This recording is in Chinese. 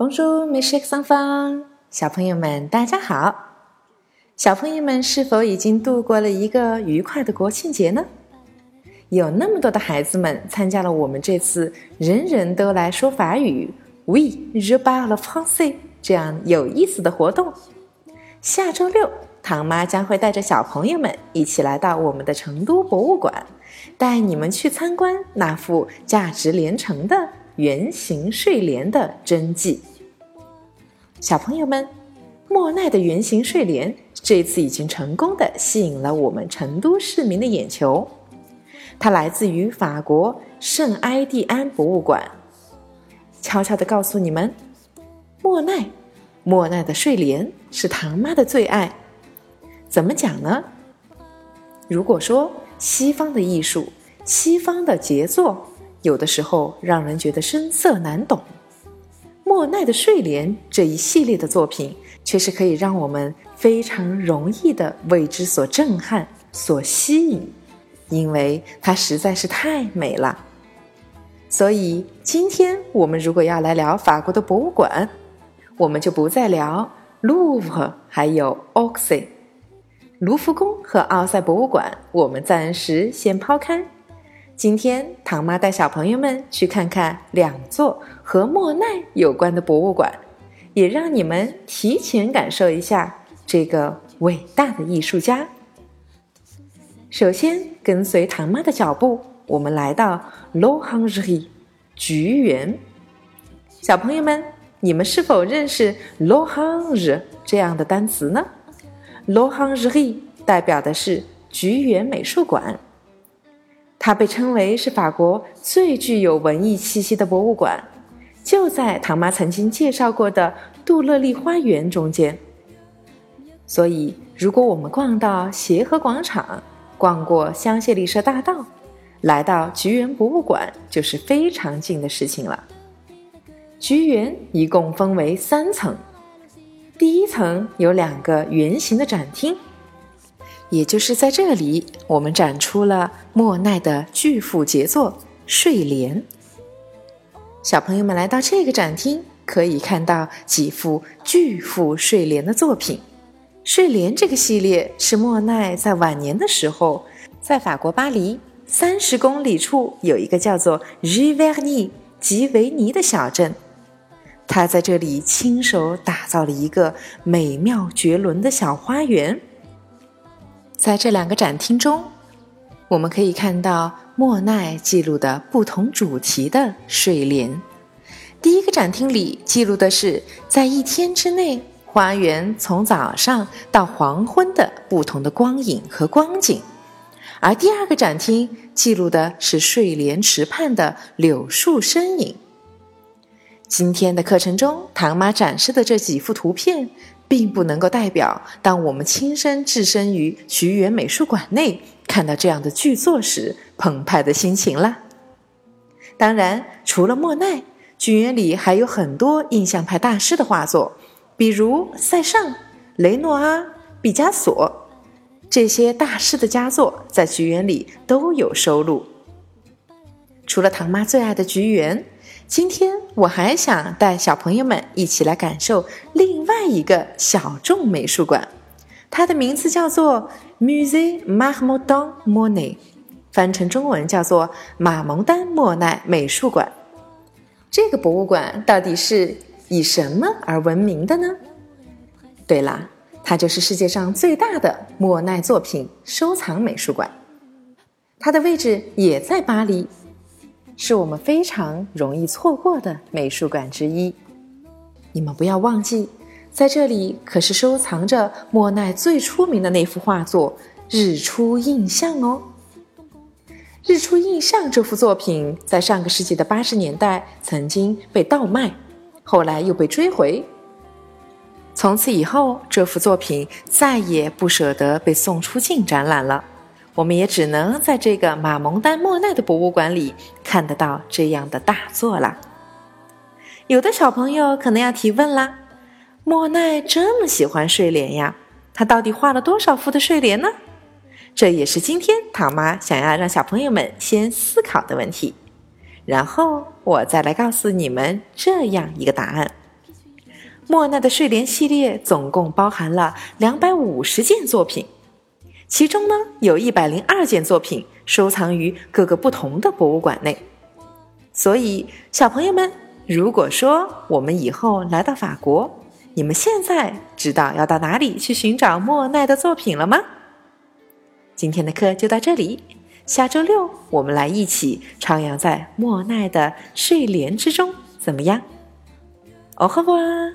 Bonjour, mes chers enfants，小朋友们，大家好。小朋友们是否已经度过了一个愉快的国庆节呢？有那么多的孩子们参加了我们这次“人人都来说法语 ”，We je parle français 这样有意思的活动。下周六，唐妈将会带着小朋友们一起来到我们的成都博物馆，带你们去参观那幅价值连城的圆形睡莲的真迹。小朋友们，莫奈的圆形睡莲这次已经成功的吸引了我们成都市民的眼球。它来自于法国圣埃蒂安博物馆。悄悄的告诉你们，莫奈，莫奈的睡莲是唐妈的最爱。怎么讲呢？如果说西方的艺术、西方的杰作，有的时候让人觉得深涩难懂。莫奈的睡莲这一系列的作品，却是可以让我们非常容易的为之所震撼、所吸引，因为它实在是太美了。所以，今天我们如果要来聊法国的博物馆，我们就不再聊卢浮和还有奥赛、卢浮宫和奥赛博物馆，我们暂时先抛开。今天，唐妈带小朋友们去看看两座和莫奈有关的博物馆，也让你们提前感受一下这个伟大的艺术家。首先，跟随唐妈的脚步，我们来到 l o h a n r i 菊园。小朋友们，你们是否认识 L'Orange 这样的单词呢 l o h a n r i 代表的是菊园美术馆。它被称为是法国最具有文艺气息的博物馆，就在唐妈曾经介绍过的杜乐丽花园中间。所以，如果我们逛到协和广场，逛过香榭丽舍大道，来到菊园博物馆，就是非常近的事情了。菊园一共分为三层，第一层有两个圆形的展厅。也就是在这里，我们展出了莫奈的巨幅杰作《睡莲》。小朋友们来到这个展厅，可以看到几幅巨幅睡莲的作品。睡莲这个系列是莫奈在晚年的时候，在法国巴黎三十公里处有一个叫做 Giverny 吉维尼的小镇，他在这里亲手打造了一个美妙绝伦的小花园。在这两个展厅中，我们可以看到莫奈记录的不同主题的睡莲。第一个展厅里记录的是在一天之内，花园从早上到黄昏的不同的光影和光景；而第二个展厅记录的是睡莲池畔的柳树身影。今天的课程中，唐妈展示的这几幅图片。并不能够代表，当我们亲身置身于菊园美术馆内，看到这样的巨作时澎湃的心情了。当然，除了莫奈，菊园里还有很多印象派大师的画作，比如塞尚、雷诺阿、毕加索，这些大师的佳作在菊园里都有收录。除了唐妈最爱的菊园。今天我还想带小朋友们一起来感受另外一个小众美术馆，它的名字叫做 Musée m a r m o d o n Monet，翻成中文叫做马蒙丹莫奈美术馆。这个博物馆到底是以什么而闻名的呢？对啦，它就是世界上最大的莫奈作品收藏美术馆，它的位置也在巴黎。是我们非常容易错过的美术馆之一。你们不要忘记，在这里可是收藏着莫奈最出名的那幅画作《日出印象》哦。《日出印象》这幅作品在上个世纪的八十年代曾经被盗卖，后来又被追回。从此以后，这幅作品再也不舍得被送出境展览了。我们也只能在这个马蒙丹莫奈的博物馆里看得到这样的大作了。有的小朋友可能要提问啦：莫奈这么喜欢睡莲呀，他到底画了多少幅的睡莲呢？这也是今天唐妈想要让小朋友们先思考的问题。然后我再来告诉你们这样一个答案：莫奈的睡莲系列总共包含了两百五十件作品，其中呢有一百零二件作品收藏于各个不同的博物馆内。所以，小朋友们，如果说我们以后来到法国，你们现在知道要到哪里去寻找莫奈的作品了吗？今天的课就到这里，下周六我们来一起徜徉在莫奈的睡莲之中，怎么样？哦呵呵。